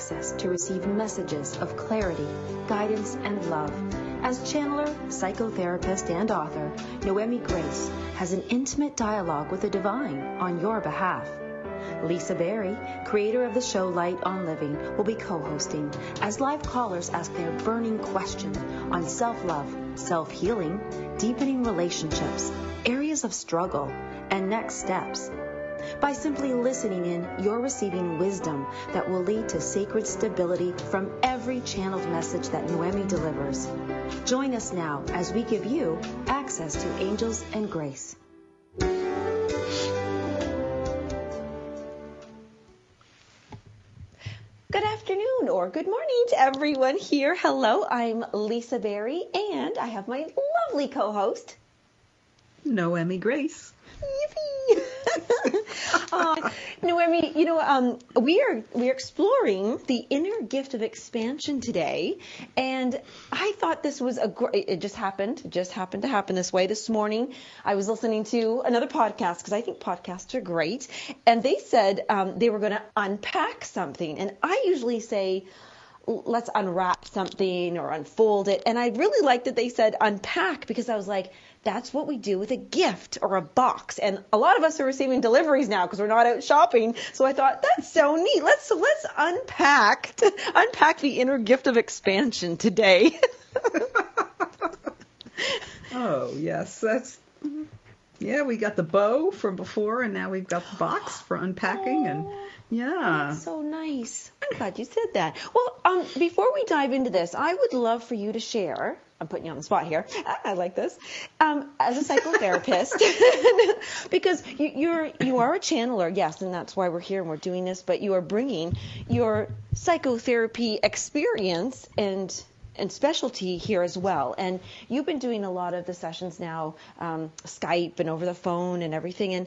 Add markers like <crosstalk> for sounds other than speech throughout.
Access to receive messages of clarity, guidance, and love. As channeler, psychotherapist, and author, Noemi Grace has an intimate dialogue with the divine on your behalf. Lisa Berry, creator of the show Light on Living, will be co-hosting as live callers ask their burning questions on self-love, self-healing, deepening relationships, areas of struggle, and next steps. By simply listening in, you're receiving wisdom that will lead to sacred stability from every channeled message that Noemi delivers. Join us now as we give you access to angels and grace. Good afternoon or good morning to everyone here. Hello, I'm Lisa Berry and I have my lovely co-host, Noemi Grace. Yippee! <laughs> uh, Noemi, you know, um, we are we are exploring the inner gift of expansion today, and I thought this was a great. It just happened. It just happened to happen this way. This morning, I was listening to another podcast because I think podcasts are great, and they said um, they were going to unpack something, and I usually say let's unwrap something or unfold it. And I really liked that they said unpack because I was like, that's what we do with a gift or a box. And a lot of us are receiving deliveries now because we're not out shopping. So I thought that's so neat. Let's so let's unpack <laughs> unpack the inner gift of expansion today. <laughs> oh yes, that's yeah. We got the bow from before, and now we've got the box <gasps> for unpacking and. Yeah. That's so nice. I'm glad you said that. Well, um, before we dive into this, I would love for you to share. I'm putting you on the spot here. I like this. Um, as a psychotherapist, <laughs> because you, you're you are a channeler, yes, and that's why we're here and we're doing this. But you are bringing your psychotherapy experience and and specialty here as well. And you've been doing a lot of the sessions now, um, Skype and over the phone and everything. And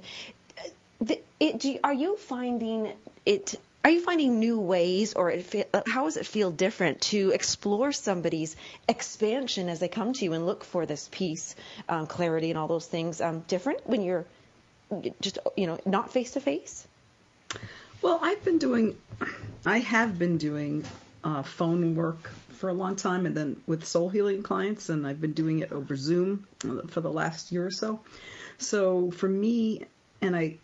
the, it, do, are you finding it? Are you finding new ways, or it, how does it feel different to explore somebody's expansion as they come to you and look for this peace, um, clarity, and all those things? Um, different when you're just you know not face to face. Well, I've been doing, I have been doing uh, phone work for a long time, and then with soul healing clients, and I've been doing it over Zoom for the last year or so. So for me, and I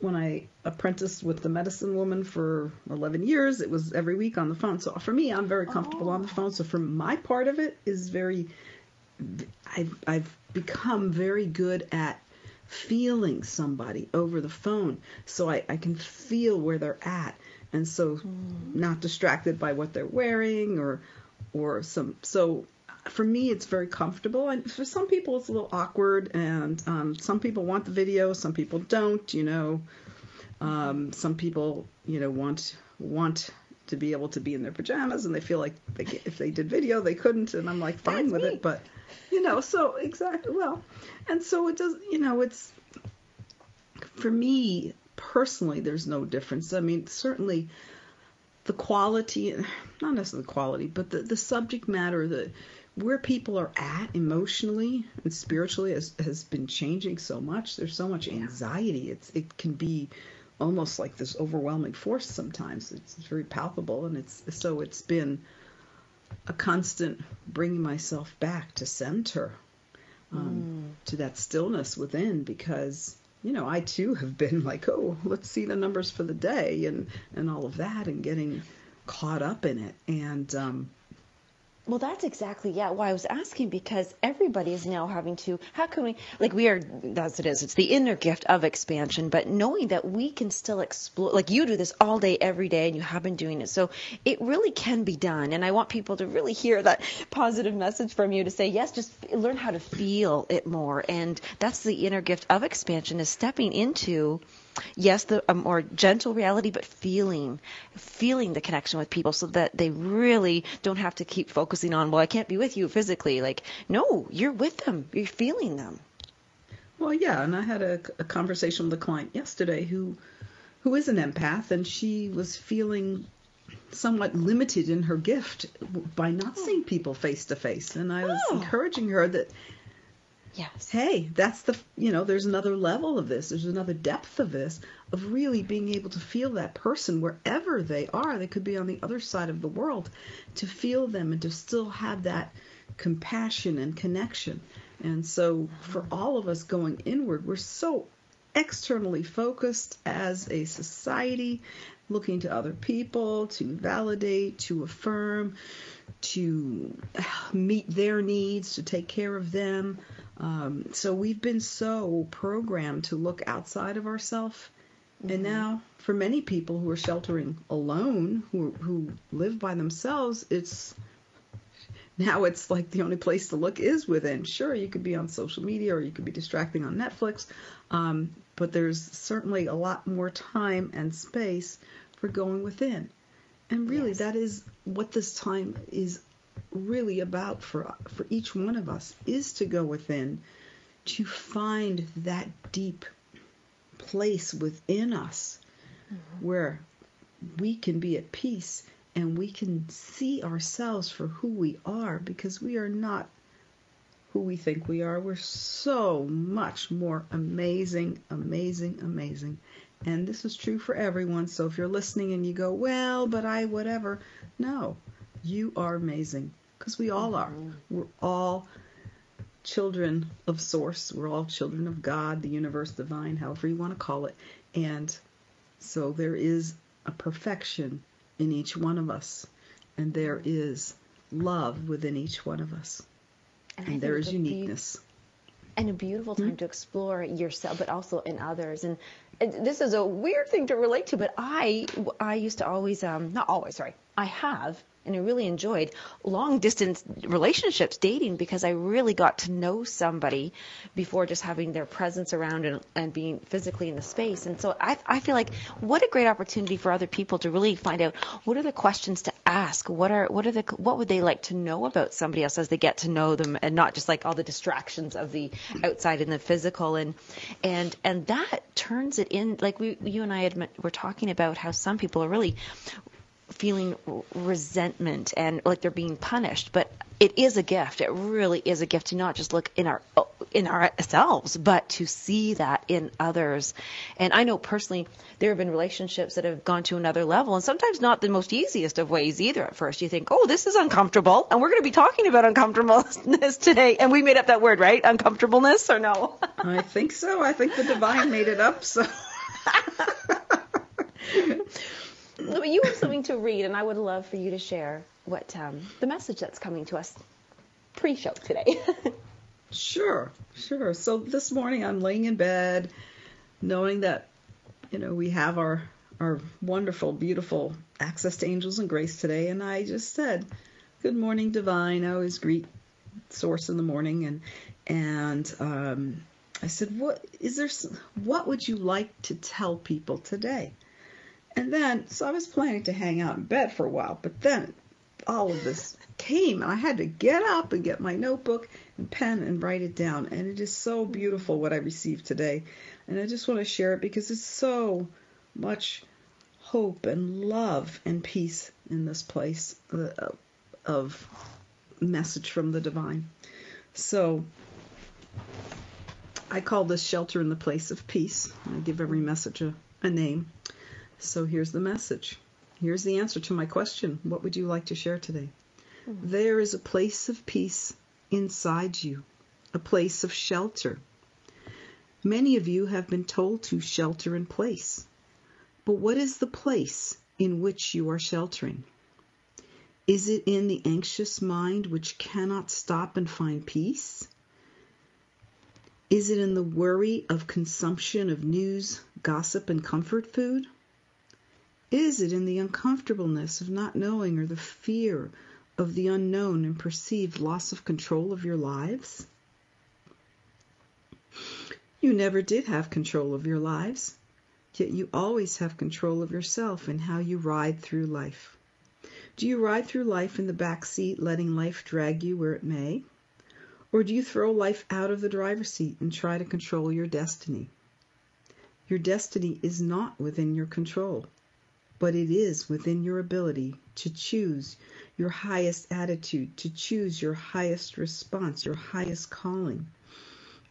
when I apprenticed with the medicine woman for 11 years, it was every week on the phone. So for me, I'm very comfortable oh. on the phone. So for my part of it is very, I've, I've become very good at feeling somebody over the phone. So I, I can feel where they're at. And so mm. not distracted by what they're wearing or, or some, so for me, it's very comfortable, and for some people, it's a little awkward. And um, some people want the video, some people don't. You know, um, some people, you know, want want to be able to be in their pajamas, and they feel like they, if they did video, they couldn't. And I'm like, fine That's with me. it, but you know, so exactly well, and so it does. You know, it's for me personally, there's no difference. I mean, certainly the quality, not necessarily the quality, but the, the subject matter, the where people are at emotionally and spiritually has, has been changing so much. There's so much anxiety. It's it can be almost like this overwhelming force sometimes. It's, very palpable, and it's so it's been a constant bringing myself back to center, um, mm. to that stillness within, because you know I too have been <laughs> like, oh, let's see the numbers for the day and and all of that, and getting caught up in it, and um, Well, that's exactly yeah. Why I was asking because everybody is now having to. How can we like we are? That's it is. It's the inner gift of expansion, but knowing that we can still explore. Like you do this all day, every day, and you have been doing it, so it really can be done. And I want people to really hear that positive message from you to say yes. Just learn how to feel it more, and that's the inner gift of expansion is stepping into yes, the a more gentle reality, but feeling, feeling the connection with people, so that they really don't have to keep focusing on, well, I can't be with you physically. Like, no, you're with them, you're feeling them. Well, yeah, and I had a, a conversation with a client yesterday who, who is an empath, and she was feeling somewhat limited in her gift by not oh. seeing people face to face, and I was Oh. encouraging her that Yes. hey, that's the, you know, there's another level of this, there's another depth of this, of really being able to feel that person wherever they are. They could be on the other side of the world, to feel them and to still have that compassion and connection. And so for uh-huh. all of us going inward, we're so externally focused as a society, looking to other people to validate, to affirm, to meet their needs, to take care of them. Um, so we've been so programmed to look outside of ourselves. And now, for many people who are sheltering alone, who who live by themselves, it's <laughs> now it's like the only place to look is within. Sure, you could be on social media or you could be distracting on Netflix, um, but there's certainly a lot more time and space for going within. And really, Yes. that is what this time is really about for for each one of us is to go within, to find that deep place within us mm-hmm. where we can be at peace and we can see ourselves for who we are because we are not who we think we are. We're so much more amazing, amazing, amazing. And this is true for everyone. So if you're listening and you go, well, but I, whatever, no, you are amazing because we all are. Mm-hmm. We're all children of Source. We're all children of God, the universe, divine, however you want to call it. And so there is a perfection in each one of us, and there is love within each one of us, I and there is think is the beau- uniqueness. and a beautiful hmm? time to explore yourself, but also in others. And this is a weird thing to relate to, but I I used to always um not always sorry I have and I really enjoyed long distance relationships dating because I really got to know somebody before just having their presence around and, and being physically in the space. And so I, I feel like what a great opportunity for other people to really find out what are the questions to ask, what are what are the what would they like to know about somebody else as they get to know them, and not just like all the distractions of the outside and the physical and and and that turns it in like we you and I had were talking about how some people are really feeling resentment and like they're being punished. But it is a gift. It really is a gift to not just look in our in ourselves but to see that in others. And i know personally there have been relationships that have gone to another level and sometimes not the most easiest of ways either. At first you think oh this is uncomfortable and we're going to be talking about uncomfortableness <laughs> today. And we made up that word right? Uncomfortableness or no? <laughs> I think so. I think the divine made it up. So <laughs> But you have something to read, and I would love for you to share what um, the message that's coming to us pre-show today. <laughs> Sure, sure. So this morning I'm laying in bed, knowing that, you know, we have our our wonderful, beautiful access to angels and grace today, and I just said, "Good morning, divine." I always greet Source in the morning, and and um, I said, "What is there? What would you like to tell people today?" And then, so I was planning to hang out in bed for a while, but then all of this came and I had to get up and get my notebook and pen and write it down. And it is so beautiful what I received today. And I just want to share it because it's so much hope and love and peace in this place uh, of message from the divine. So I call this shelter in the place of peace. I give every message a, a name. So here's the message. Here's the answer to my question. What would you like to share today? Hmm. There is a place of peace inside you, a place of shelter. Many of you have been told to shelter in place. But what is the place in which you are sheltering? Is it in the anxious mind which cannot stop and find peace? Is it in the worry of consumption of news, gossip, and comfort food? Is it in the uncomfortableness of not knowing or the fear of the unknown and perceived loss of control of your lives? You never did have control of your lives, yet you always have control of yourself and how you ride through life. Do you ride through life in the back seat, letting life drag you where it may? Or do you throw life out of the driver's seat and try to control your destiny? Your destiny is not within your control, but it is within your ability to choose your highest attitude, to choose your highest response, your highest calling.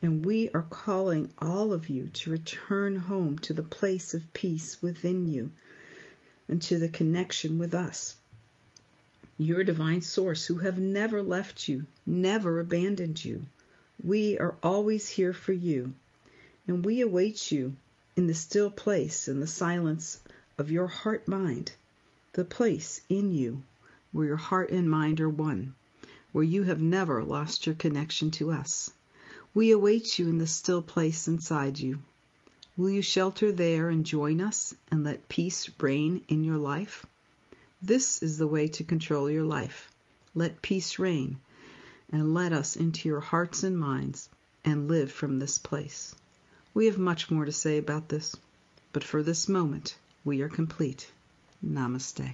And we are calling all of you to return home to the place of peace within you and to the connection with us your divine source, who have never left you, never abandoned you. We are always here for you, and we await you in the still place in the silence of your heart mind, the place in you where your heart and mind are one, where you have never lost your connection to us. We await you in the still place inside you. Will you shelter there and join us and let peace reign in your life? This is the way to control your life. Let peace reign, and let us into your hearts and minds and live from this place. We have much more to say about this, but for this moment we are complete. Namaste.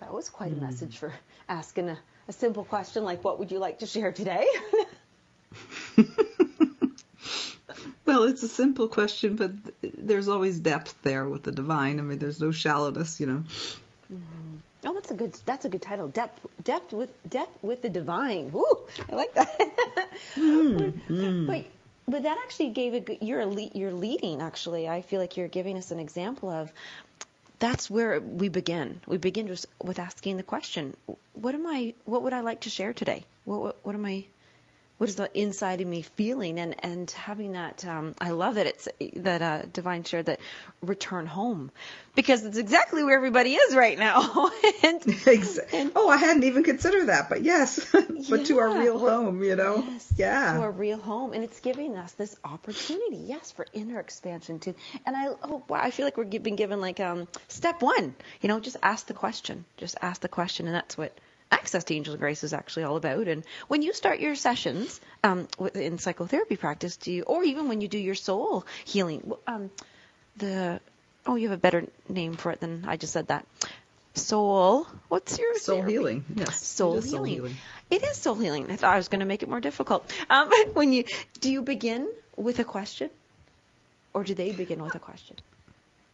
That was quite a message for asking a, a simple question like, What would you like to share today? <laughs> Well, it's a simple question, but there's always depth there with the divine. I mean, there's no shallowness, you know. Mm-hmm. Oh, that's a good that's a good title. Depth depth with depth with the divine. Woo, I like that. <laughs> mm, but but that actually gave a good. You're a lead, you're leading actually. I feel like you're giving us an example of. That's where we begin. We begin just with asking the question: What am I? What would I like to share today? What what, what am I? What is the inside of me feeling and and having that um, I love that it's that uh, divine shared that return home because it's exactly where everybody is right now. <laughs> And, and, oh I hadn't even considered that but yes <laughs> but yeah, to our real well, home you know? Yes, yeah. to our real home. And it's giving us this opportunity yes for inner expansion too. And I oh wow I feel like we're being given like um step one you know just ask the question just ask the question and that's what access to angel grace is actually all about. And when you start your sessions um, in psychotherapy practice, do you, or even when you do your soul healing, um, the oh, you have a better name for it than I just said that. Soul. What's your soul therapy? healing? Yes, soul, healing. soul healing. It is soul healing. I thought I was going to make it more difficult. Um, <laughs> when you do you begin with a question, or do they begin with a question?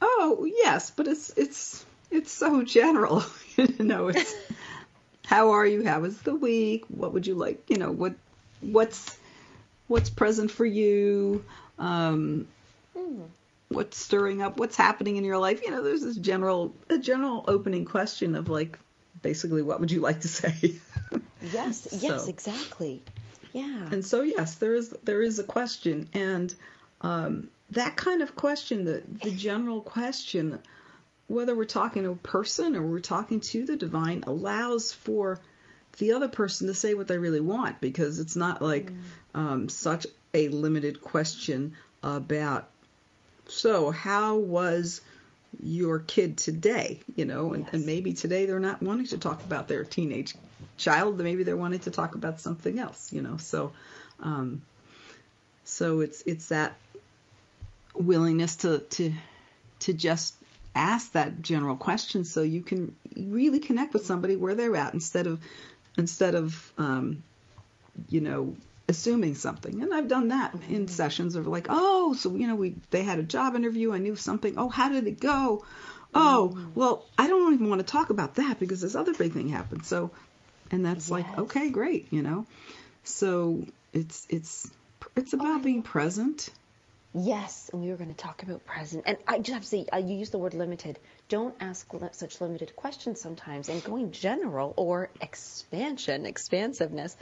Oh yes, but it's it's it's so general. <laughs> you know, it's <laughs> how are you? How was the week? What would you like? You know, what what's what's present for you? Um, mm. What's stirring up? What's happening in your life? You know, there's this general a general opening question of like basically what would you like to say? <laughs> yes, so, yes, exactly. Yeah. And so yes, there is there is a question and um, that kind of question, the the general question whether we're talking to a person or we're talking to the divine, allows for the other person to say what they really want because it's not like um, such a limited question about, so how was your kid today? You know, and, yes. and maybe today they're not wanting to talk about their teenage child, maybe they're wanting to talk about something else, you know. So, um, so it's it's that willingness to to to just ask that general question so you can really connect with somebody where they're at instead of instead of um, you know assuming something. And i've done that in sessions of like oh so you know we they had a job interview. I knew something. Oh how did it go? Oh well i don't even want to talk about that because this other big thing happened. So and that's yes. like okay great you know? So it's it's it's about being present Yes, and we were going to talk about present. And I just have to say, uh, you use the word limited. Don't ask such limited questions sometimes. And going general or expansion, expansiveness,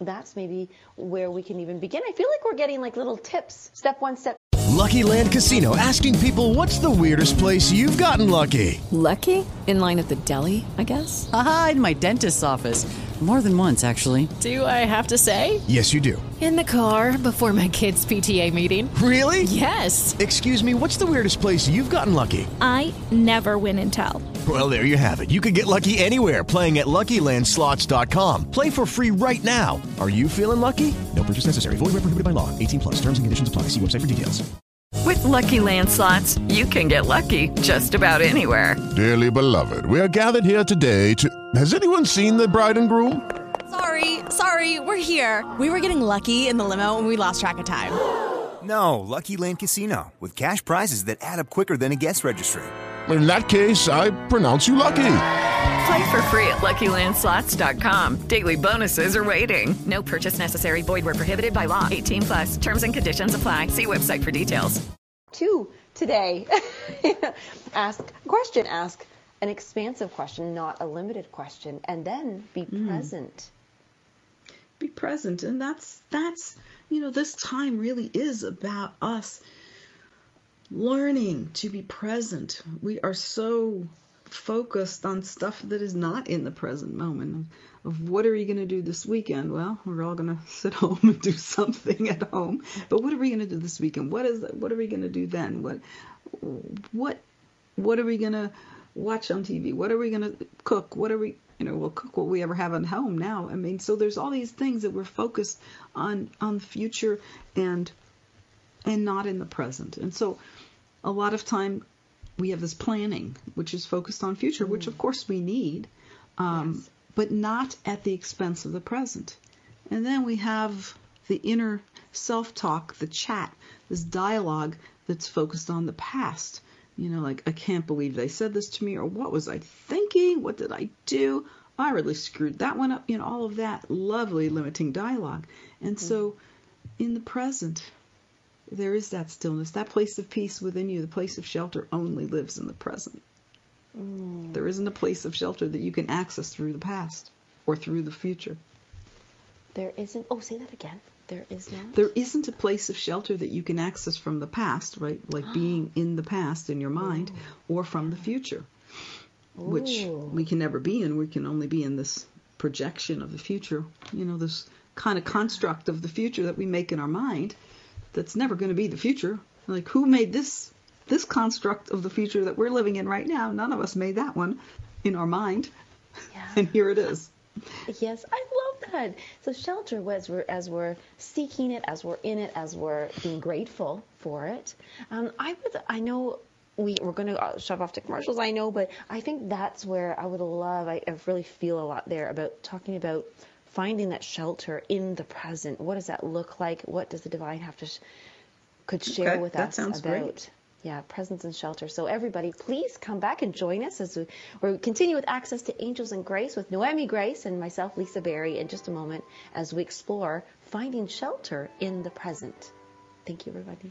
that's maybe where we can even begin. I feel like we're getting like little tips. Step one, step Lucky Land Casino asking people what's the weirdest place you've gotten lucky? Lucky? In line at the deli, I guess? Aha, in my dentist's office. More than once, actually. Do I have to say? Yes, you do. In the car before my kids' PTA meeting. Really? Yes. Excuse me, what's the weirdest place you've gotten lucky? I never win and tell. Well, there you have it. You can get lucky anywhere playing at LuckyLandSlots.com. Play for free right now. Are you feeling lucky? No purchase necessary. Void where prohibited by law. 18 plus. Terms and conditions apply. See website for details. With Lucky Land slots, you can get lucky just about anywhere. Dearly beloved, we are gathered here today to. Has anyone seen the bride and groom? Sorry, sorry, we're here. We were getting lucky in the limo and we lost track of time. <gasps> No, Lucky Land Casino, with cash prizes that add up quicker than a guest registry. In that case, I pronounce you lucky. Play for free at LuckyLandSlots.com. Daily bonuses are waiting. No purchase necessary. Void where prohibited by law. 18 plus. Terms and conditions apply. See website for details. Two today. <laughs> ask a question. Ask an expansive question, not a limited question, and then be hmm. present. Be present. And that's that's you know this time really is about us learning to be present. We are so focused on stuff that is not in the present moment of what are you going to do this weekend? Well we're all going <laughs> to sit home and do something at home. But what are we going to do this weekend? What is what are we going to do then? What what what are we going to watch on TV what are we going to cook? What are we you know we'll cook what we ever have at home now. I mean so there's all these things that we're focused on on the future and and not in the present. And so a lot of time we have this planning which is focused on future which of course we need um, but not at the expense of the present. And then we have the inner self-talk the chat this dialogue that's focused on the past you know, like, I can't believe they said this to me, or what was I thinking? What did I do? I really screwed that one up. You know, all of that lovely limiting dialogue. And mm-hmm. so, in the present, there is that stillness. That place of peace within you, the place of shelter, only lives in the present. Mm. There isn't a place of shelter that you can access through the past or through the future. There isn't. Oh, say that again. There is not. There isn't a place of shelter that you can access from the past, right? Like being <gasps> in the past in your mind, or from the future, which we can never be in. We can only be in this projection of the future, you know, this kind of construct of the future that we make in our mind that's never going to be the future. Like, who made this? This construct of the future that we're living in right now, none of us made that one in our mind. Yeah. <laughs> And here it is. Yes, I love that. So shelter as we're as we're seeking it, as we're in it, as we're being grateful for it. Um, I would. I know. We, we're going to uh, shove off to commercials, I know, but I think that's where I would love, I, I really feel a lot there about talking about finding that shelter in the present. What does that look like? What does the divine have to, sh- could share Okay, with that us sounds about? great. Yeah, presence and shelter. So everybody, please come back and join us as we, we continue with access to angels and grace with Noemi Grace and myself, Lisa Berry, in just a moment as we explore finding shelter in the present. Thank you, everybody.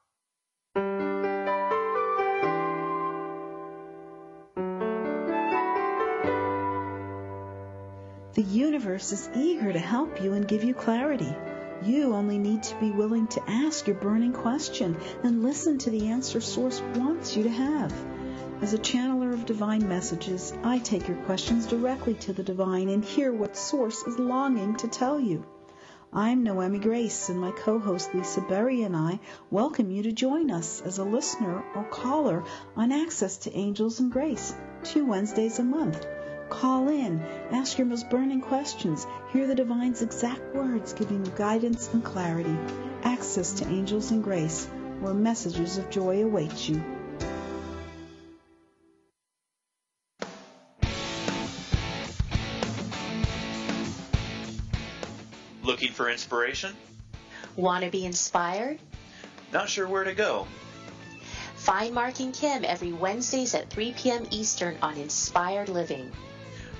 The universe is eager to help you and give you clarity. You only need to be willing to ask your burning question and listen to the answer Source wants you to have. As a channeler of divine messages, I take your questions directly to the divine and hear what Source is longing to tell you. I'm Noemi Grace, and my co host Lisa Berry and I welcome you to join us as a listener or caller on Access to Angels and Grace, two Wednesdays a month. Call in, ask your most burning questions, hear the divine's exact words giving you guidance and clarity, access to angels and grace, where messages of joy await you. Looking for inspiration? Want to be inspired? Not sure where to go. Find Mark and Kim every Wednesdays at 3 p.m. Eastern on Inspired Living.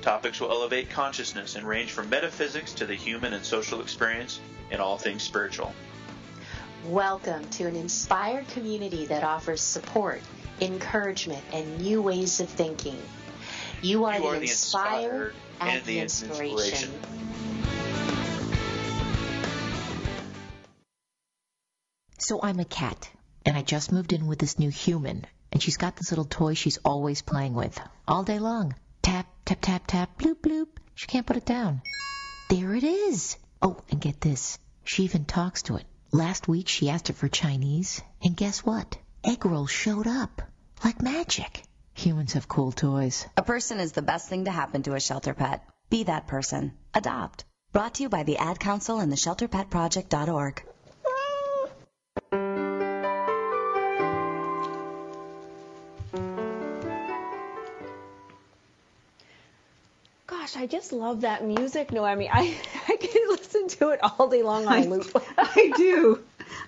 Topics will elevate consciousness and range from metaphysics to the human and social experience and all things spiritual. Welcome to an inspired community that offers support, encouragement, and new ways of thinking. You are, You the, are the inspired inspired and, and the the inspiration. So I'm a cat, and I just moved in with this new human, and she's got this little toy she's always playing with, all day long. Tap, tap, tap, bloop, bloop. She can't put it down. There it is. Oh, and get this. She even talks to it. Last week she asked it for Chinese, and guess what? Egg rolls showed up. Like magic. Humans have cool toys. A person is the best thing to happen to a shelter pet. Be that person. Adopt. Brought to you by the Ad Council and the ShelterPetProject.org. I just love that music, Noemi. I, <laughs> I can listen to it all day long on loop. <laughs> I do.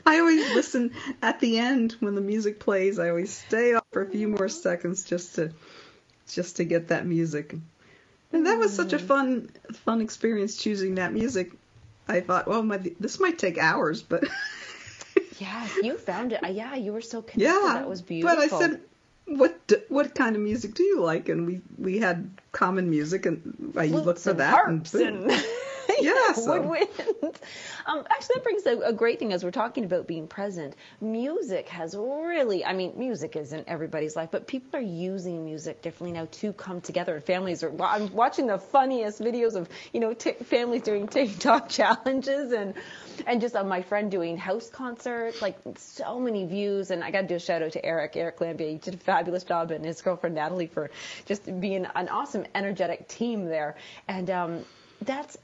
I always listen at the end when the music plays. I always stay up for a few more mm-hmm. seconds just to just to get that music. And that was such a mm-hmm. fun fun experience choosing that music. I thought, well, my, this might take hours, but <laughs> yeah, you found it. Yeah, you were so connected. yeah, that was beautiful. But I said, what d- what kind of music do you like? And we we had common music, and uh, I looked for that. harps boom. and <laughs> yeah, so- woodwind. Um, actually, that brings a, a great thing as we're talking about being present. Music has really, I mean, music is in everybody's life, but people are using music differently now to come together. And families are. I'm watching the funniest videos of you know t- families doing <laughs> TikTok challenges and and just uh, my friend doing house concerts, like so many views. And I got to do a shout out to Eric, Eric Lambia. He did a fabulous job, and his girlfriend Natalie for just being an awesome, energetic team there. And um, that's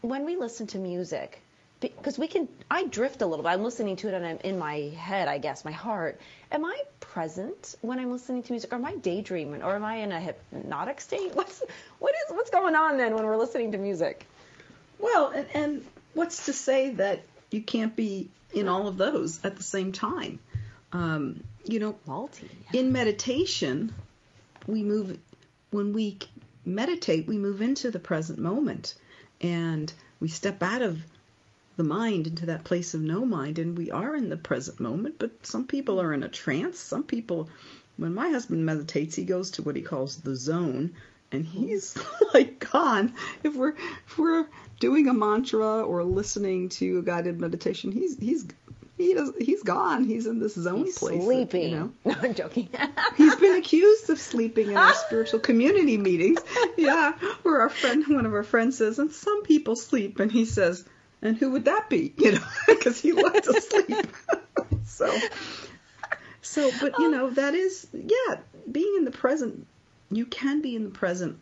when we listen to music because we can i drift a little bit. I'm listening to it and i'm in my head i guess my heart. Am i present when i'm listening to music? Or am i daydreaming? Or am i in a hypnotic state? <laughs> What's what is what's going on then when we're listening to music? Well, and, and what's to say that you can't be in all of those at the same time? Um, you know, multi. In meditation, we move when we meditate, we move into the present moment, and we step out of the mind into that place of no mind, and we are in the present moment. But some people are in a trance. Some people, when my husband meditates, he goes to what he calls the zone, and he's <laughs> like gone. If we're if we're doing a mantra or listening to a guided meditation, he's he's he does he's gone. He's in this zone He's place. sleeping. You know? <laughs> no i'm joking He's been accused of sleeping in our spiritual community meetings. Yeah, where our friend, one of our friends says, and some people sleep, and he says, and who would that be? You know, <laughs> because he looked asleep. <laughs> so, so, but you know, that is, yeah, being in the present. You can be in the present,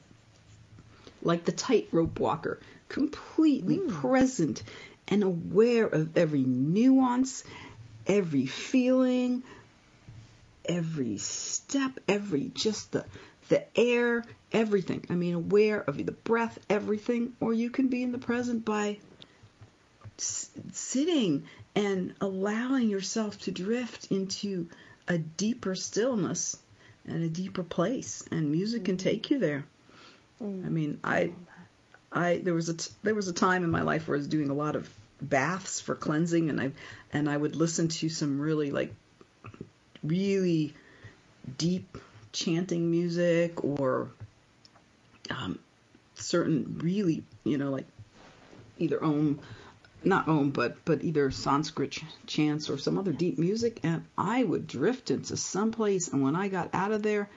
like the tightrope walker, completely hmm. present and aware of every nuance, every feeling, every step, every just the the air, everything. I mean, aware of the breath, everything. Or you can be in the present by s- sitting and allowing yourself to drift into a deeper stillness and a deeper place. And music can mm-hmm. take you there. I mm-hmm. mean, I, I there was a t- there was a time in my life where I was doing a lot of baths for cleansing, and I and I would listen to some really like really deep chanting music or um, certain really you know like either om not om but but either sanskrit ch- chants or some other deep music and i would drift into some place and when i got out of there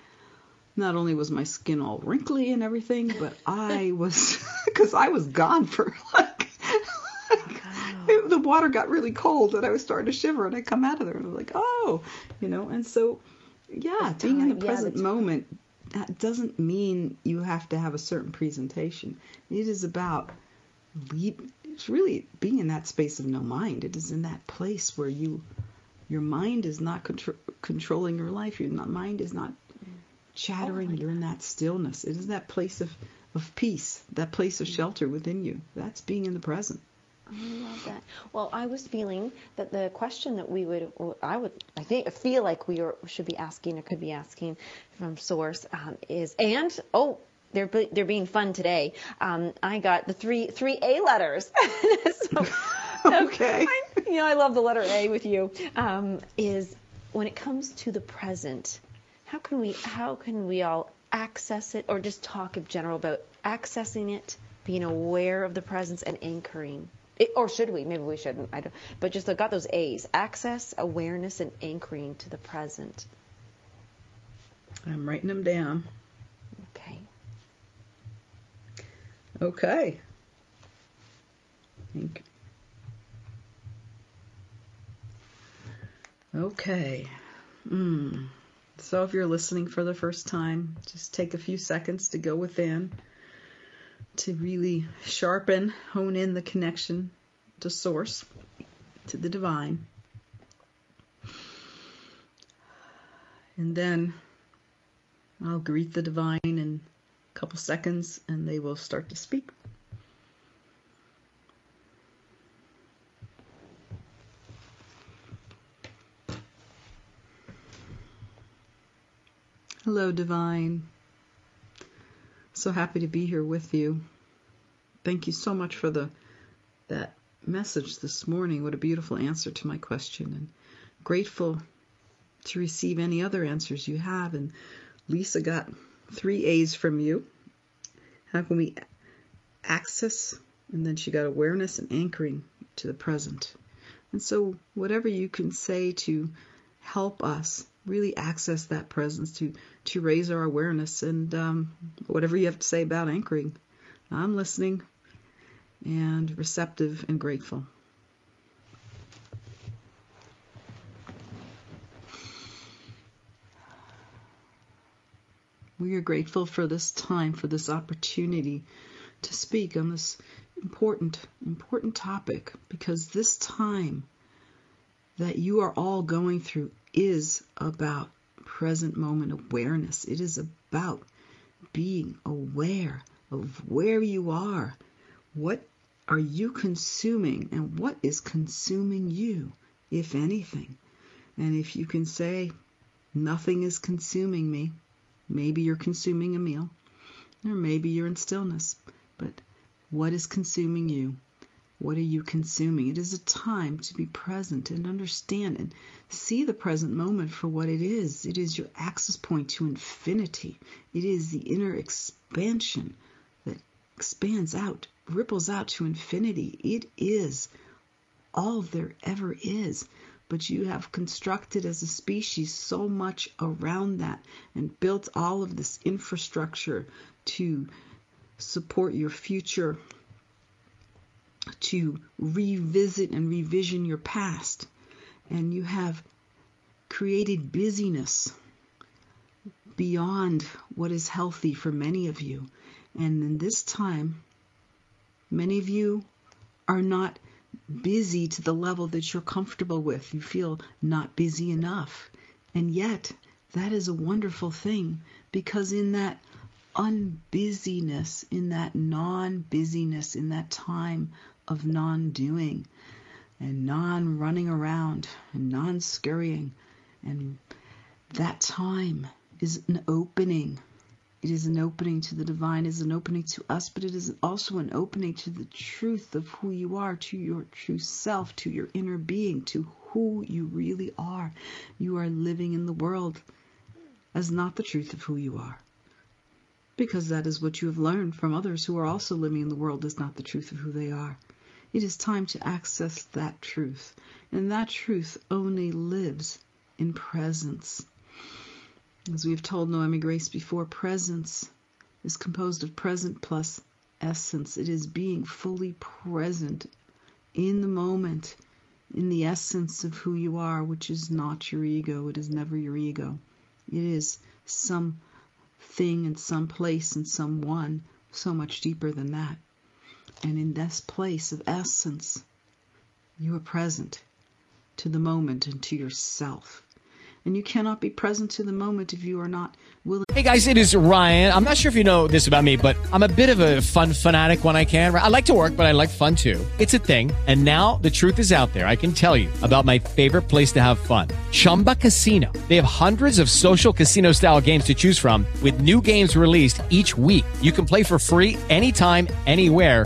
not only was my skin all wrinkly and everything but i was <laughs> because i was gone for like it- <laughs> the water got really cold and I was starting to shiver and I come out of there and I'm like, oh, you know, and so yeah, being in the time, yeah, present moment that doesn't mean you have to have a certain presentation. It is about lead, it's really being in that space of no mind. It is in that place where you your mind is not contr- controlling your life. Your mind is not chattering. You're in that stillness. It is that place of, of peace, that place of shelter within you. That's being in the present. I love that. Well, I was feeling that the question that we would, I would, I think, feel like we are, should be asking or could be asking from Source um, is, and oh, they're they're being fun today. Um, I got the three three A letters. <laughs> <laughs> so, okay. I, you know, I love the letter A with you. Um, is when it comes to the present, how can we how can we all access it, or just talk in general about accessing it, being aware of the presence, and anchoring. It, or should we? Maybe we shouldn't. I don't. But just I got those A's: access, awareness, and anchoring to the present. I'm writing them down. Okay. Okay. Think. Okay. Mm. So if you're listening for the first time, just take a few seconds to go within to really sharpen, hone in the connection to source, to the divine. And then I'll greet the divine in a couple seconds and they will start to speak. Hello, Divine. So happy to be here with you. Thank you so much for the that message this morning. What a beautiful answer to my question, and grateful to receive any other answers you have. And Lisa got three A's from you. How can we access? And then she got awareness and anchoring to the present. And so, whatever you can say to help us really access that presence, to to raise our awareness, and um, whatever you have to say about anchoring, I'm listening and receptive and grateful. We are grateful for this time, for this opportunity to speak on this important, important topic because this time that you are all going through is about present moment awareness. It is about being aware of where you are. What are you consuming and what is consuming you, if anything? And if you can say, nothing is consuming me, maybe you're consuming a meal, or maybe you're in stillness, but what is consuming you? What are you consuming? It is a time to be present and understand and see the present moment for what it is. It is your access point to infinity. It is the inner expansion that expands out, ripples out to infinity. It is all there ever is. But you have constructed as a species so much around that and built all of this infrastructure to support your future to revisit and revision your past. And you have created busyness beyond what is healthy for many of you. And in this time, many of you are not busy to the level that you're comfortable with. You feel not busy enough. And yet, that is a wonderful thing because in that unbusyness, in that non busyness, in that time of non doing and non running around and non scurrying. And that time is an opening. It is an opening to the divine, it is an opening to us, but it is also an opening to the truth of who you are, to your true self, to your inner being, to who you really are. You are living in the world as not the truth of who you are. Because that is what you have learned from others who are also living in the world as not the truth of who they are. It is time to access that truth. And that truth only lives in presence. As we have told Noemi Grace before, presence is composed of present plus essence. It is being fully present in the moment, in the essence of who you are, which is not your ego. It is never your ego. It is some thing and some place and someone so much deeper than that. And in this place of essence, you are present to the moment and to yourself. And you cannot be present to the moment if you are not willing. Hey guys, it is Ryan. I'm not sure if you know this about me, but I'm a bit of a fun fanatic when I can. I like to work, but I like fun too. It's a thing. And now the truth is out there. I can tell you about my favorite place to have fun Chumba Casino. They have hundreds of social casino style games to choose from, with new games released each week. You can play for free anytime, anywhere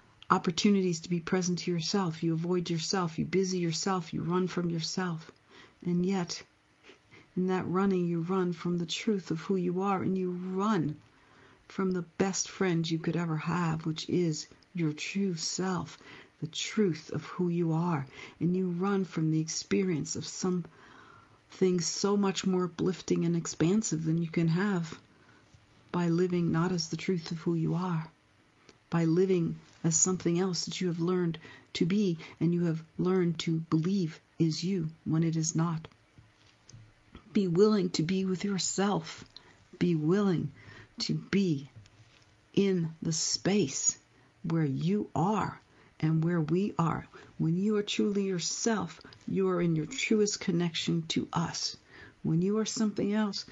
opportunities to be present to yourself. You avoid yourself. You busy yourself. You run from yourself. And yet, in that running, you run from the truth of who you are. And you run from the best friend you could ever have, which is your true self, the truth of who you are. And you run from the experience of some things so much more uplifting and expansive than you can have by living not as the truth of who you are, by living as something else that you have learned to be and you have learned to believe is you when it is not. Be willing to be with yourself. Be willing to be in the space where you are and where we are. When you are truly yourself, you are in your truest connection to us. When you are something else,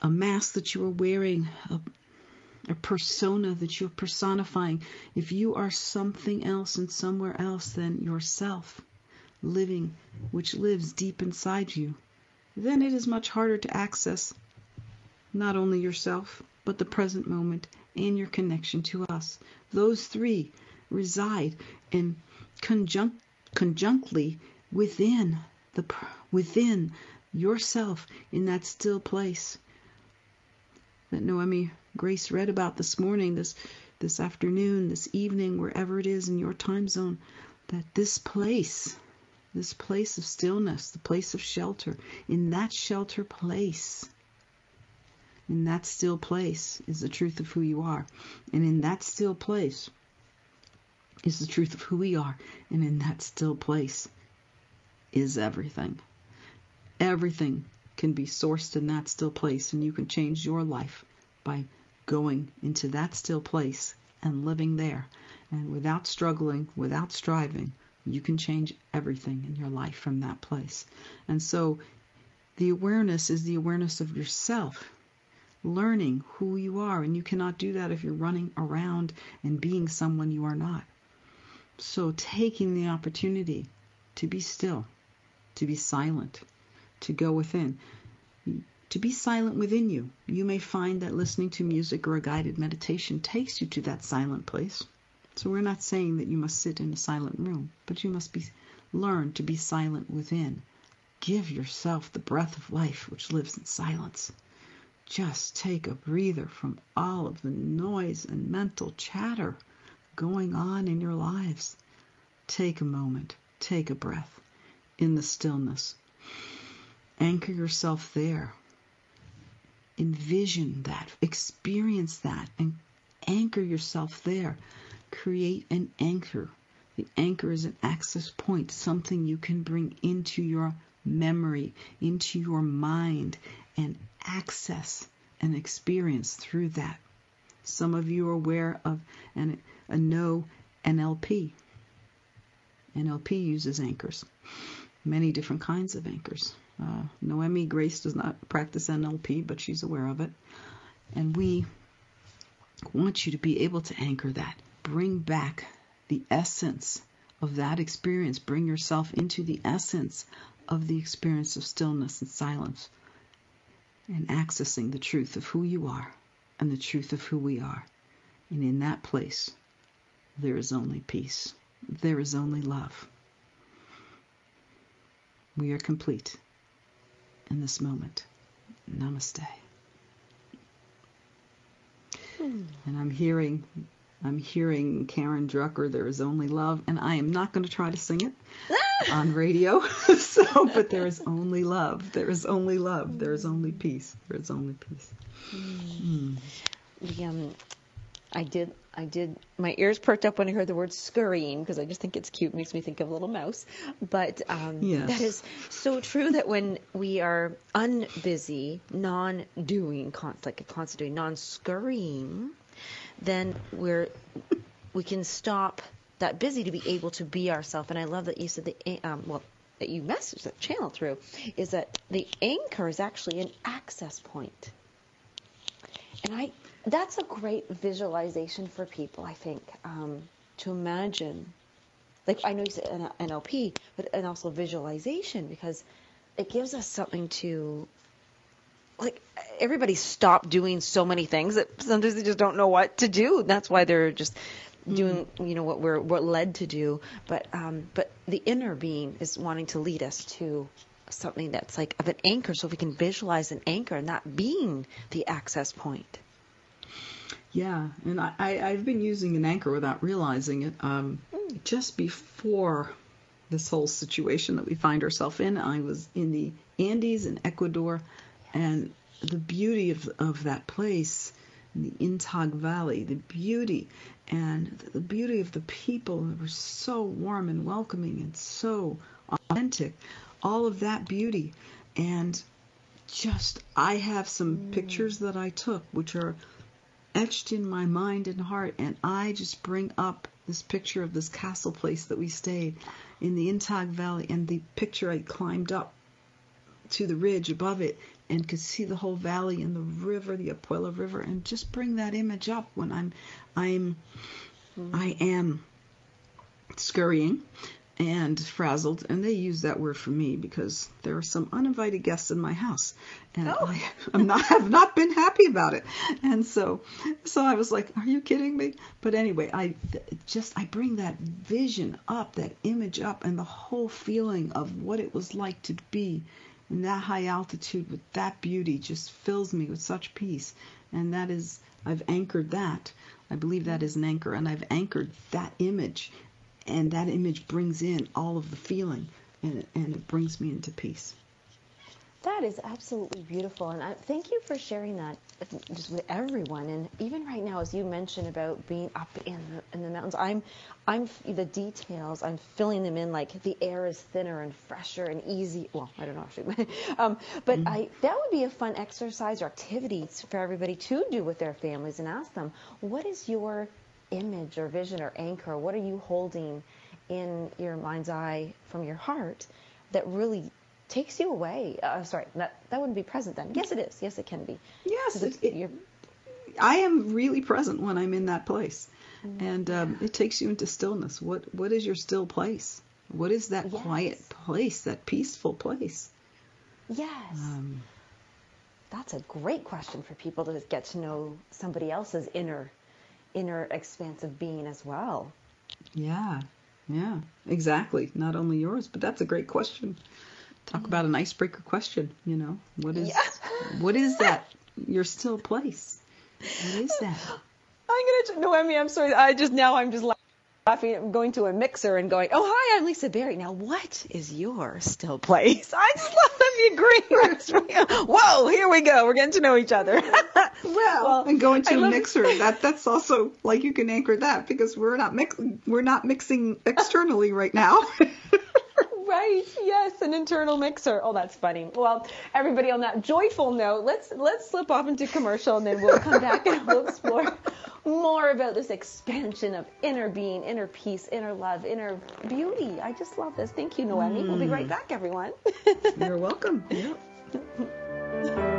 a mask that you are wearing, a, a persona that you're personifying, if you are something else and somewhere else than yourself, living, which lives deep inside you, then it is much harder to access not only yourself, but the present moment and your connection to us. Those three reside in conjunct, conjunctly within the within yourself in that still place that Noemi Grace read about this morning, this this afternoon, this evening, wherever it is in your time zone, that this place, this place of stillness, the place of shelter, in that shelter place, in that still place is the truth of who you are. And in that still place is the truth of who we are. And in that still place is everything. Everything can be sourced in that still place, and you can change your life by going into that still place and living there. And without struggling, without striving, you can change everything in your life from that place. And so the awareness is the awareness of yourself, learning who you are. And you cannot do that if you're running around and being someone you are not. So taking the opportunity to be still, to be silent, to go within, to be silent within you. You may find that listening to music or a guided meditation takes you to that silent place. So we're not saying that you must sit in a silent room, but you must be learn to be silent within. Give yourself the breath of life which lives in silence. Just take a breather from all of the noise and mental chatter going on in your lives. Take a moment, take a breath in the stillness. Anchor yourself there. Envision that, experience that, and anchor yourself there. Create an anchor. The anchor is an access point, something you can bring into your memory, into your mind, and access and experience through that. Some of you are aware of an, a no NLP. NLP uses anchors, many different kinds of anchors. Uh, Noemi Grace does not practice NLP, but she's aware of it. And we want you to be able to anchor that. Bring back the essence of that experience. Bring yourself into the essence of the experience of stillness and silence and accessing the truth of who you are and the truth of who we are. And in that place, there is only peace. There is only love. We are complete in this moment. Namaste. Hmm. And I'm hearing I'm hearing Karen Drucker, There is Only Love, and I am not going to try to sing it <laughs> on radio. <laughs> so, but there is only love. There is only love. There is only peace. There is only peace. Mm. The, um, I did, I did, my ears perked up when I heard the word scurrying because I just think it's cute. makes me think of a little mouse. But um, Yes. that is so true that when we are unbusy, non-doing, like constantly non-scurrying, then we're we can stop that busy to be able to be ourselves. And I love that you said the um, well that you messaged that channel through is that the anchor is actually an access point. And I that's a great visualization for people, I think, um, to imagine. Like I know you said NLP, but and also visualization because it gives us something to like everybody stopped doing so many things that sometimes they just don't know what to do. That's why they're just doing you know what we're we're led to do. But um, but the inner being is wanting to lead us to something that's like of an anchor, so we can visualize an anchor and that being the access point. Yeah, and I, I, I've been using an anchor without realizing it. Um, just before this whole situation that we find ourselves in, I was in the Andes in Ecuador, and the beauty of, of that place, the Intag Valley, the beauty, and the beauty of the people that were so warm and welcoming and so authentic, all of that beauty. And just, I have some pictures that I took, which are etched in my mind and heart, and I just bring up this picture of this castle place that we stayed in the Intag Valley, and the picture I climbed up to the ridge above it and could see the whole valley and the river, the Apuela River, and just bring that image up when I'm, I'm, mm-hmm. I am scurrying and frazzled, and they use that word for me because there are some uninvited guests in my house, and oh. I, I'm not have not been happy about it, and so, so I was like, "Are you kidding me?" But anyway, I just I bring that vision up, that image up, and the whole feeling of what it was like to be in that high altitude with that beauty just fills me with such peace, and that is I've anchored that. I believe that is an anchor, and I've anchored that image and that image brings in all of the feeling and it, and it brings me into peace. That is absolutely beautiful, and I, thank you for sharing that just with everyone. And even right now, as you mentioned about being up in the in the mountains, I'm, I'm the details. I'm filling them in like the air is thinner and fresher and easy. Well, I don't know actually, <laughs> um, but I that would be a fun exercise or activity for everybody to do with their families and ask them, what is your image or vision or anchor? What are you holding in your mind's eye from your heart that really takes you away? Uh, sorry, that, that wouldn't be present then. Yes, it is. Yes, it can be. Yes, it, it, I am really present when I'm in that place, and um, it takes you into stillness. What what is your still place? What is that quiet place? That peaceful place? Yes. Um, That's a great question for people to get to know somebody else's inner inner expansive being as well. yeah, yeah, exactly. Not only yours, but that's a great question. Talk about an icebreaker question. You know, what is <laughs> what is that? Your still place. What is that? I'm gonna Noemi. I'm sorry. I just now I'm just laughing. Going to a mixer and going, "Oh hi, I'm Lisa Berry." Now, what is your still place? <laughs> I just love that you agree. Whoa, here we go. We're getting to know each other. <laughs> well, and going to I a mixer that that's also like you can anchor that because we're not mix we're not mixing externally right now. <laughs> Right. Yes, an internal mixer. Oh, that's funny. Well, everybody on that joyful note, let's let's slip off into commercial and then we'll come back and we'll explore more about this expansion of inner being, inner peace, inner love, inner beauty. I just love this. Thank you, Noemi. We'll be right hmm. back, everyone. You're welcome. <laughs> Yeah.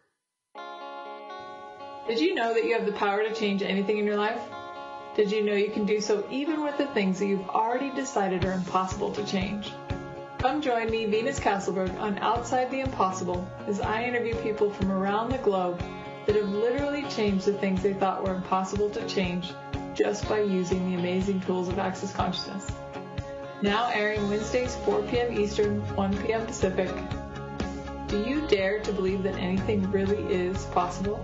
Did you know that you have the power to change anything in your life? Did you know you can do so even with the things that you've already decided are impossible to change? Come join me, Venus Castleberg, on Outside the Impossible as I interview people from around the globe that have literally changed the things they thought were impossible to change just by using the amazing tools of Access Consciousness. Now airing Wednesdays 4 p.m. Eastern, 1 p.m. Pacific. Do you dare to believe that anything really is possible?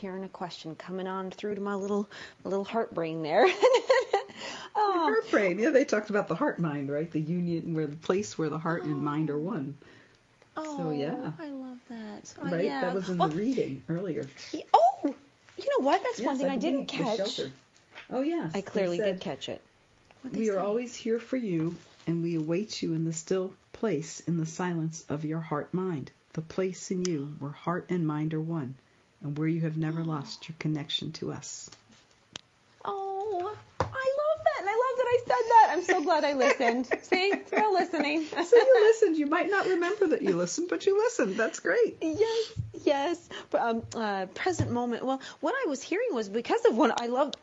Hearing a question coming on through to my little my little heart brain there. <laughs> Oh. Heart brain. Yeah, they talked about the heart mind, right? The union, where the place where the heart and mind are one. Oh, so yeah, I love that. Oh, right. yeah. That was in the reading earlier. Oh, you know what? That's one thing I, didn't catch. Oh yes, I clearly said, did catch it. We are always here for you, and we await you in the still place in the silence of your heart mind, the place in you where heart and mind are one, and where you have never lost your connection to us. Oh, I love that, and I love that I said that. I'm so glad I listened. <laughs> See, still listening. <laughs> So you listened. You might not remember that you listened, but you listened. That's great. Yes, yes. But um, uh, present moment. Well, what I was hearing was because of one I love.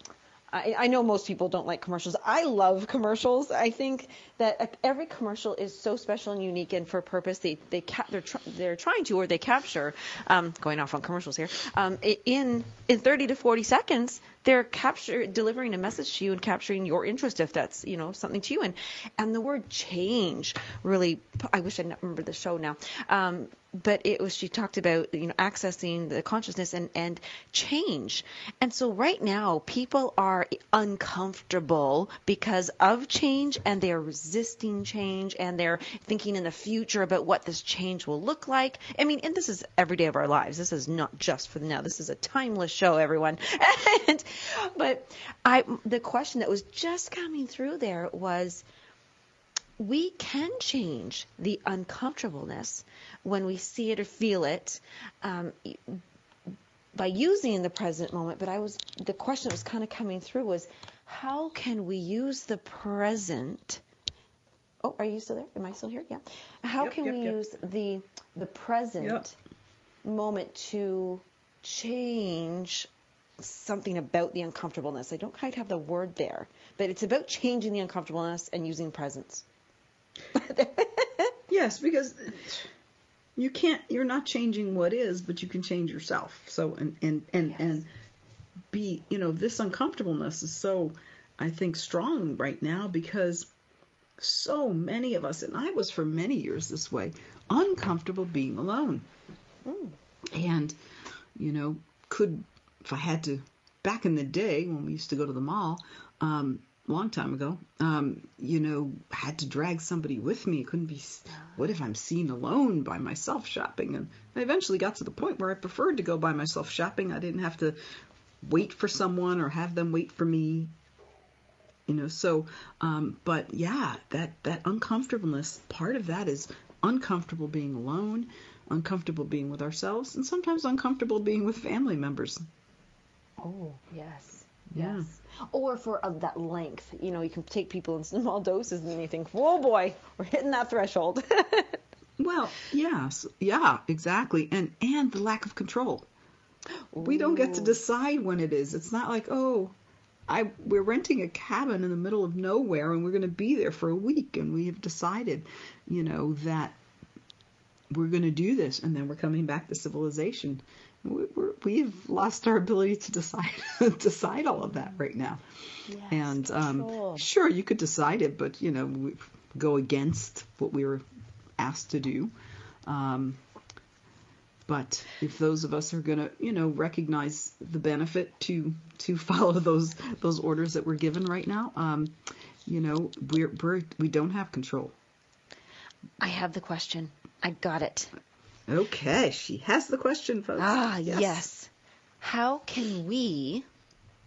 I, I know most people don't like commercials. I love commercials. I think that every commercial is so special and unique, and for a purpose they they they're tr- they're trying to or they capture. Um, going off on commercials here. Um, in in 30 to 40 seconds, they're capture delivering a message to you and capturing your interest if that's you know something to you. And and the word change really. I wish I remember the show now. Um, but it was she talked about you know accessing the consciousness and and change. And so right now people are uncomfortable because of change and they're resisting change and they're thinking in the future about what this change will look like. I mean and this is every day of our lives. This is not just for now. This is a timeless show everyone. <laughs> And, but i the question that was just coming through there was we can change the uncomfortableness when we see it or feel it um, by using the present moment. But I was the question that was kind of coming through was how can we use the present? Oh, are you still there? Am I still here? Yeah. How Yep, can yep, we yep. use the the present moment to change something about the uncomfortableness? I don't quite have the word there, but it's about changing the uncomfortableness and using presence. <laughs> Yes, because you can't. You're not changing what is, but you can change yourself. So and and and and be. You know, this uncomfortableness is so, I think, strong right now because so many of us, and I was for many years this way, uncomfortable being alone. And, you know, could, if I had to, back in the day when we used to go to the mall, um, long time ago, um, you know, had to drag somebody with me. It couldn't be, what if I'm seen alone by myself shopping? And I eventually got to the point where I preferred to go by myself shopping. I didn't have to wait for someone or have them wait for me you know so um but yeah that that uncomfortableness part of that is uncomfortable being alone uncomfortable being with ourselves and sometimes uncomfortable being with family members Oh, yes. Yeah. Yes. Or for uh, that length. You know, you can take people in small <laughs> doses and you think, whoa, boy, we're hitting that threshold. <laughs> well yes yeah exactly and and the lack of control we don't get to decide when it is it's not like oh I we're renting a cabin in the middle of nowhere and we're going to be there for a week and we have decided, you know, that we're going to do this and then we're coming back to civilization. We've lost our ability to decide <laughs> decide all of that right now. Yes, and um, sure, you could decide it, but you know, we go against what we were asked to do. Um, but if those of us are going to, you know, recognize the benefit to to <laughs> follow those those orders that we're given right now, um, you know, we're, we're we don't have control. I have the question. I got it. Okay, she has the question, folks. Ah, yes. How can we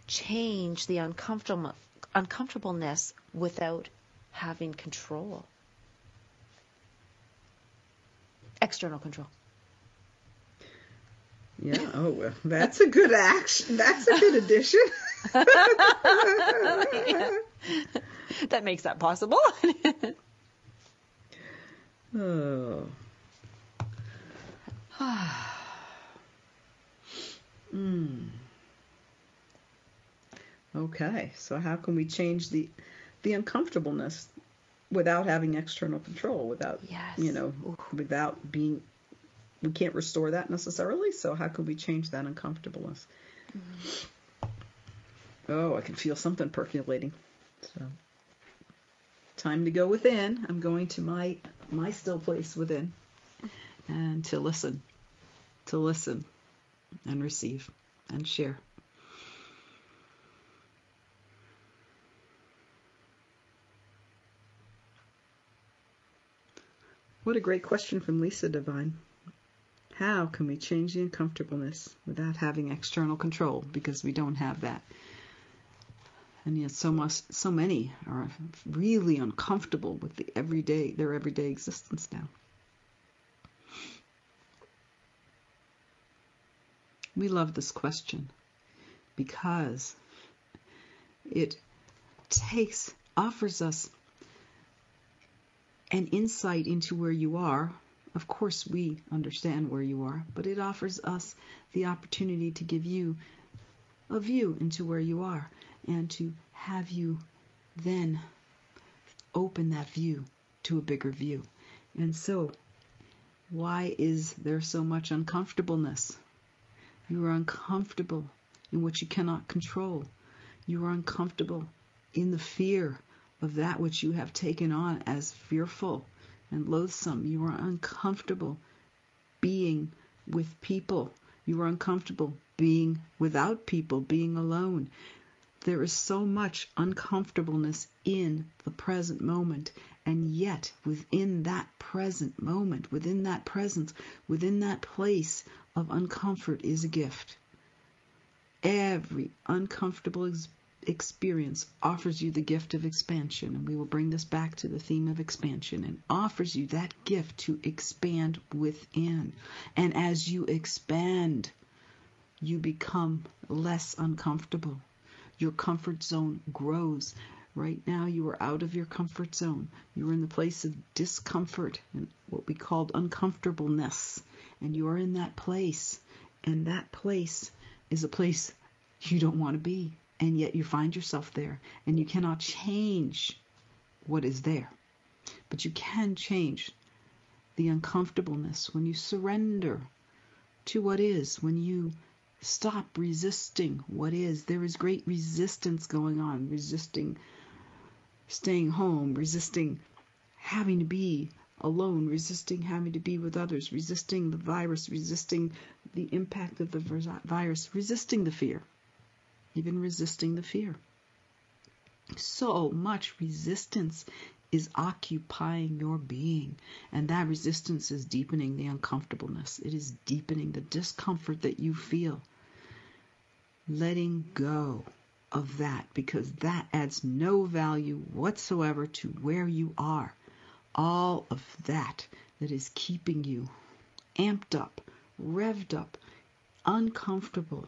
change the uncomfortable uncomfortableness without having control? External control. Yeah. Oh, well, that's a good action. That's a good addition. <laughs> That makes that possible. <laughs> oh. <sighs> Hmm. Okay, so how can we change the the uncomfortableness without having external control, without Yes. you know, without being we can't restore that necessarily, so how can we change that uncomfortableness? Oh, I can feel something percolating. So time to go within. I'm going to my my still place within and to listen. To listen and receive and share. What a great question from Lisa Divine. How can we change the uncomfortableness without having external control? Because we don't have that. And yet so much so many are really uncomfortable with the everyday their everyday existence now. We love this question because it takes offers us an insight into where you are. Of course, we understand where you are, but it offers us the opportunity to give you a view into where you are and to have you then open that view to a bigger view. And so, why is there so much uncomfortableness? You are uncomfortable in what you cannot control. You are uncomfortable in the fear of that which you have taken on as fearful and loathsome. You are uncomfortable being with people. You are uncomfortable being without people, being alone. There is so much uncomfortableness in the present moment, and yet within that present moment, within that presence, within that place of uncomfort is a gift. Every uncomfortable ex- experience offers you the gift of expansion, and we will bring this back to the theme of expansion, and offers you that gift to expand within. And as you expand, you become less uncomfortable. Your comfort zone grows. Right now, you are out of your comfort zone. You are in the place of discomfort and what we called uncomfortableness. And you are in that place. And that place is a place you don't want to be. And yet you find yourself there. And you cannot change what is there. But you can change the uncomfortableness when you surrender to what is, when you stop resisting what is. There is great resistance going on, resisting staying home, resisting having to be alone, resisting having to be with others, resisting the virus, resisting the impact of the virus, resisting the fear, even resisting the fear. So much resistance is occupying your being, and that resistance is deepening the uncomfortableness. It is deepening the discomfort that you feel letting go of that because that adds no value whatsoever to where you are. All of that that is keeping you amped up, revved up, uncomfortable,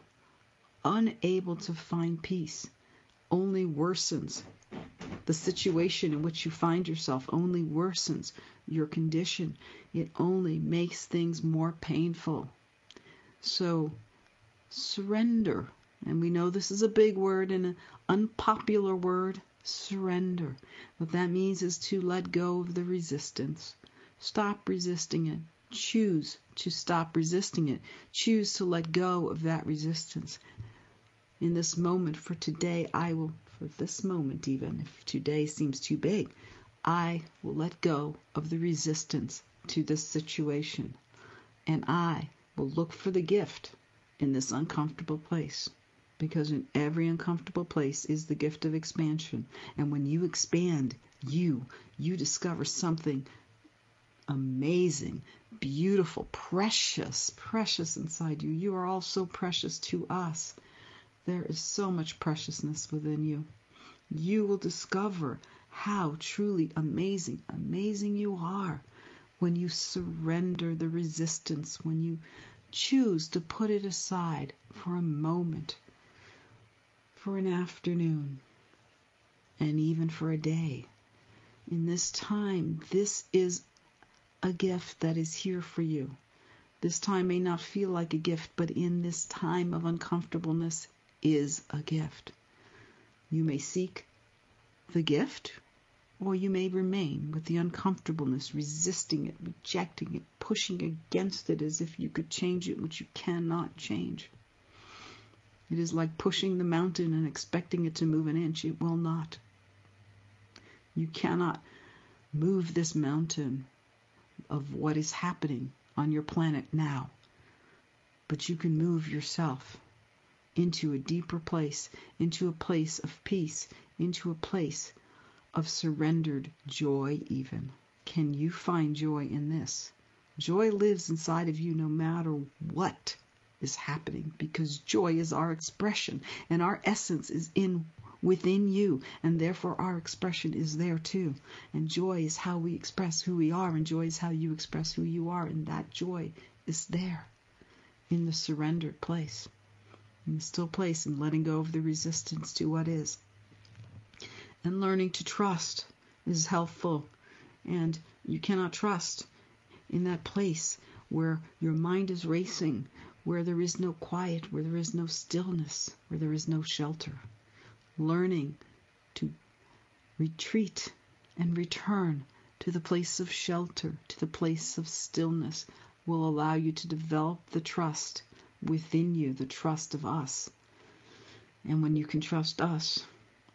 unable to find peace, only worsens. The situation in which you find yourself only worsens your condition. It only makes things more painful. So surrender And we know this is a big word and an unpopular word surrender. What that means is to let go of the resistance. Stop resisting it. Choose to stop resisting it. Choose to let go of that resistance. In this moment, for today, I will, for this moment, even if today seems too big, I will let go of the resistance to this situation. And I will look for the gift in this uncomfortable place because in every uncomfortable place is the gift of expansion. And when you expand, you, you discover something amazing, beautiful, precious, precious inside you. You are all so precious to us. There is so much preciousness within you. You will discover how truly amazing, amazing you are when you surrender the resistance, when you choose to put it aside for a moment for an afternoon and even for a day. In this time, this is a gift that is here for you. This time may not feel like a gift, but in this time of uncomfortableness is a gift. You may seek the gift, or you may remain with the uncomfortableness, resisting it, rejecting it, pushing against it as if you could change it, which you cannot change. It is like pushing the mountain and expecting it to move an inch. It will not. You cannot move this mountain of what is happening on your planet now. But you can move yourself into a deeper place, into a place of peace, into a place of surrendered joy, even. Can you find joy in this? Joy lives inside of you no matter what is happening because joy is our expression and our essence is in within you and therefore our expression is there too. And joy is how we express who we are and joy is how you express who you are and that joy is there in the surrendered place in the still place and letting go of the resistance to what is. And learning to trust is helpful. And you cannot trust in that place where your mind is racing where there is no quiet, where there is no stillness, where there is no shelter. Learning to retreat and return to the place of shelter, to the place of stillness, will allow you to develop the trust within you, the trust of us. And when you can trust us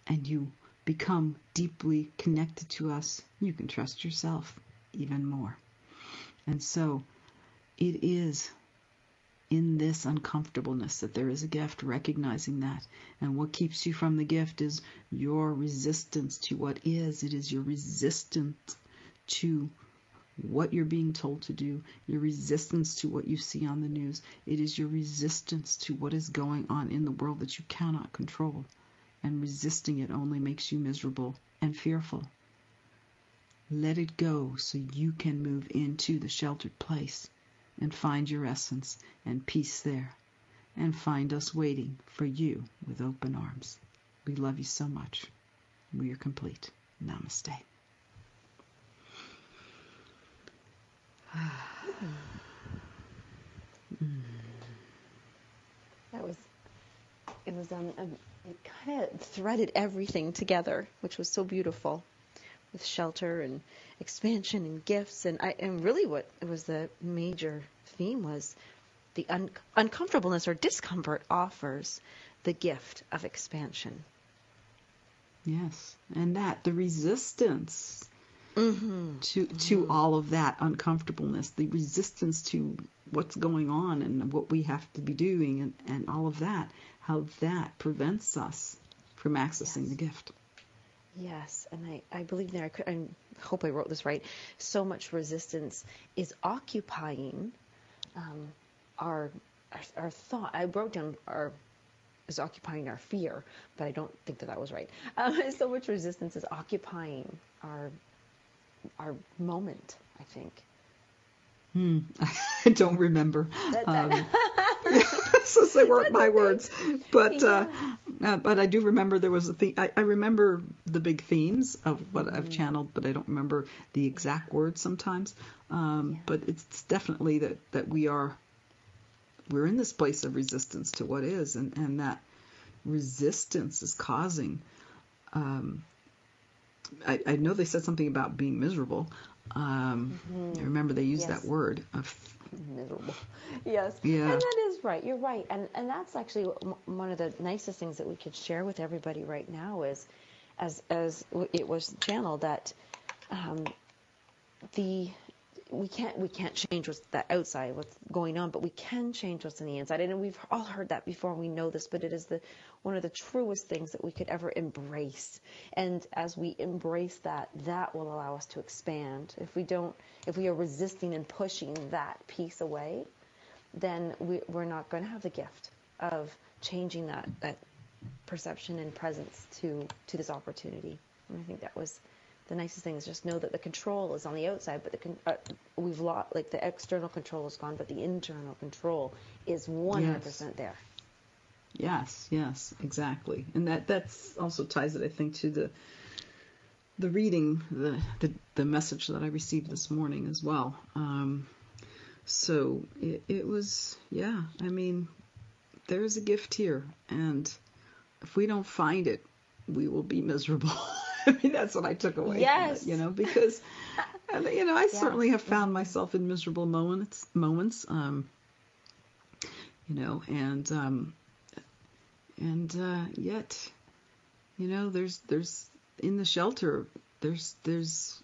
and you become deeply connected to us, you can trust yourself even more. And so it is in this uncomfortableness that there is a gift, recognizing that. And what keeps you from the gift is your resistance to what is. It is your resistance to what you're being told to do, your resistance to what you see on the news. It is your resistance to what is going on in the world that you cannot control. And resisting it only makes you miserable and fearful. Let it go so you can move into the sheltered place and find your essence and peace there, and find us waiting for you with open arms. We love you so much. We are complete. Namaste. That was, it was, um, um it kind of threaded everything together, which was so beautiful with shelter and expansion and gifts and I and really what was the major theme was the un, uncomfortableness or discomfort offers the gift of expansion. Yes, and that the resistance mm-hmm. to to mm-hmm. all of that uncomfortableness, the resistance to what's going on and what we have to be doing and, and all of that, how that prevents us from accessing yes. the gift. Yes, and I, I believe there, I, could, I hope I wrote this right. So much resistance is occupying um, our, our, our thought. I wrote down our is occupying our fear, but I don't think that that was right. <laughs> Um, so much resistance is occupying our our moment. I think. Hmm. <laughs> I don't remember. Um, <laughs> <laughs> so they weren't my words, but uh, uh, but I do remember there was a theme. I, I remember the big themes of what mm-hmm. I've channeled, but I don't remember the exact words sometimes. Um, yeah. But it's definitely that that we are we're in this place of resistance to what is, and and that resistance is causing. Um, I, I know they said something about being miserable. Um, I remember they used Yes. that word of <laughs> miserable. Yes. Yeah. And that is right. You're right. And and that's actually one of the nicest things that we could share with everybody right now is, as as it was channeled that, um, the we can't we can't change what's the outside what's going on but we can change what's on the inside. And we've all heard that before we know this but it is the one of the truest things that we could ever embrace. And as we embrace that that will allow us to expand. If we don't if we are resisting and pushing that piece away then we, we're not going to have the gift of changing that that perception and presence to to this opportunity. And i think that was the nicest thing is just know that the control is on the outside, but the con- uh, we've lost like the external control is gone, but the internal control is 100% there. Yes, yes, exactly. And that that's also ties it, I think, to the the reading, the the, the message that I received this morning as well. Um, so it, it was, yeah. I mean, there's a gift here, and if we don't find it, we will be miserable. <laughs> <laughs> I mean, that's what I took away. Yes. From it, you know, because <laughs> you know, I certainly have found myself in miserable moments. Moments. Um, you know, and um, and uh, yet, you know, there's there's in the shelter. There's there's.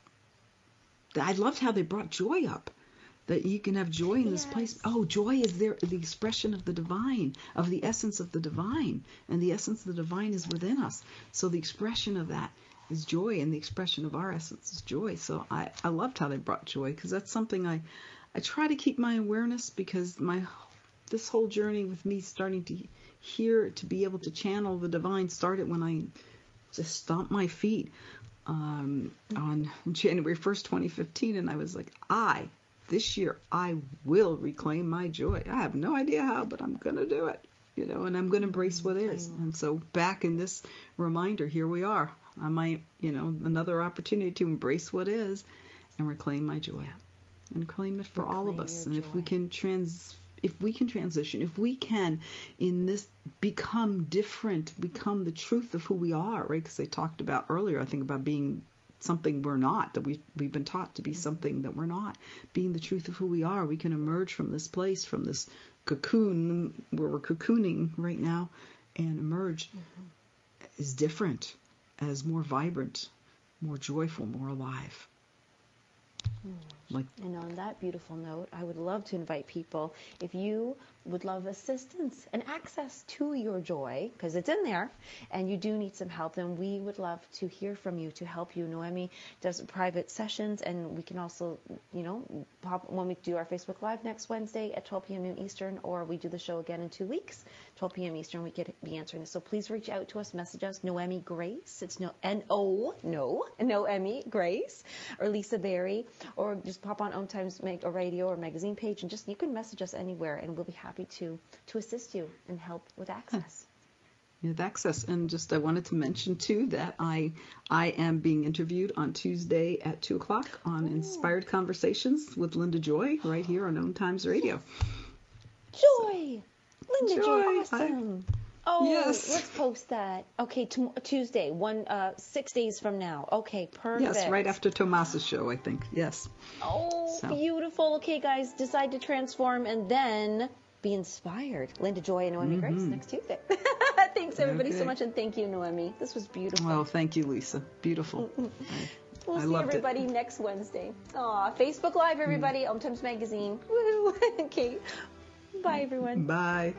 I loved how they brought joy up. That you can have joy in this place. Oh, joy is there, the expression of the divine, of the essence of the divine, and the essence of the divine is within us. So the expression of that is joy, and the expression of our essence is joy. So I, I loved how they brought joy because that's something I, I try to keep my awareness because my this whole journey with me starting to hear to be able to channel the divine started when I just stomped my feet um, on <laughs> January 1st, 2015, and I was like, I this year I will reclaim my joy. I have no idea how, but I'm gonna do it. You know, and I'm gonna embrace what is. And so back in this reminder, here we are. I might, you know, another opportunity to embrace what is and reclaim my joy. And claim it for all of us. And if we can trans if we can transition, if we can in this become different, become the truth of who we are, right? Because they talked about earlier, I think about being something we're not, that we we've been taught to be something that we're not. Being the truth of who we are, we can emerge from this place, from this cocoon where we're cocooning right now, and emerge as different, as more vibrant, more joyful, more alive. Hmm. Like And on that beautiful note, I would love to invite people if you would love assistance and access to your joy, because it's in there, and you do need some help, then we would love to hear from you to help you. Noemi does private sessions, and we can also, you know, pop when we do our Facebook Live next Wednesday at 12 p.m. noon Eastern, or we do the show again in two weeks, 12 p.m. Eastern, we could be answering this. So please reach out to us, message us, Noemi Grace. It's no N O no Noemi Grace or Lisa Berry, or just pop on Om Times Mag or radio or magazine page, and just you can message us anywhere, and we'll be happy to to assist you and help with access. with access. And just I wanted to mention too that I I am being interviewed on Tuesday at two o'clock on Inspired Conversations with Linda Joy right here on Om Times Radio. Joy, Linda Joy, Joy, I- awesome. Oh, Yes. let's post that. Okay, tom- Tuesday, one uh, six days from now. Okay, perfect. Yes, right after Tomas's show, I think. Yes. Oh, So. beautiful. Okay, guys, decide to transform and then be inspired. Linda Joy and Noemi Grace Mhm. next Tuesday. <laughs> Thanks, everybody, so much, and thank you, Noemi. This was beautiful. Well, thank you, Lisa. Beautiful. <laughs> We'll I see loved it. everybody next Wednesday. Aw, Facebook Live, everybody. Om Times Magazine. <laughs> Woo! okay. Bye, everyone. Bye.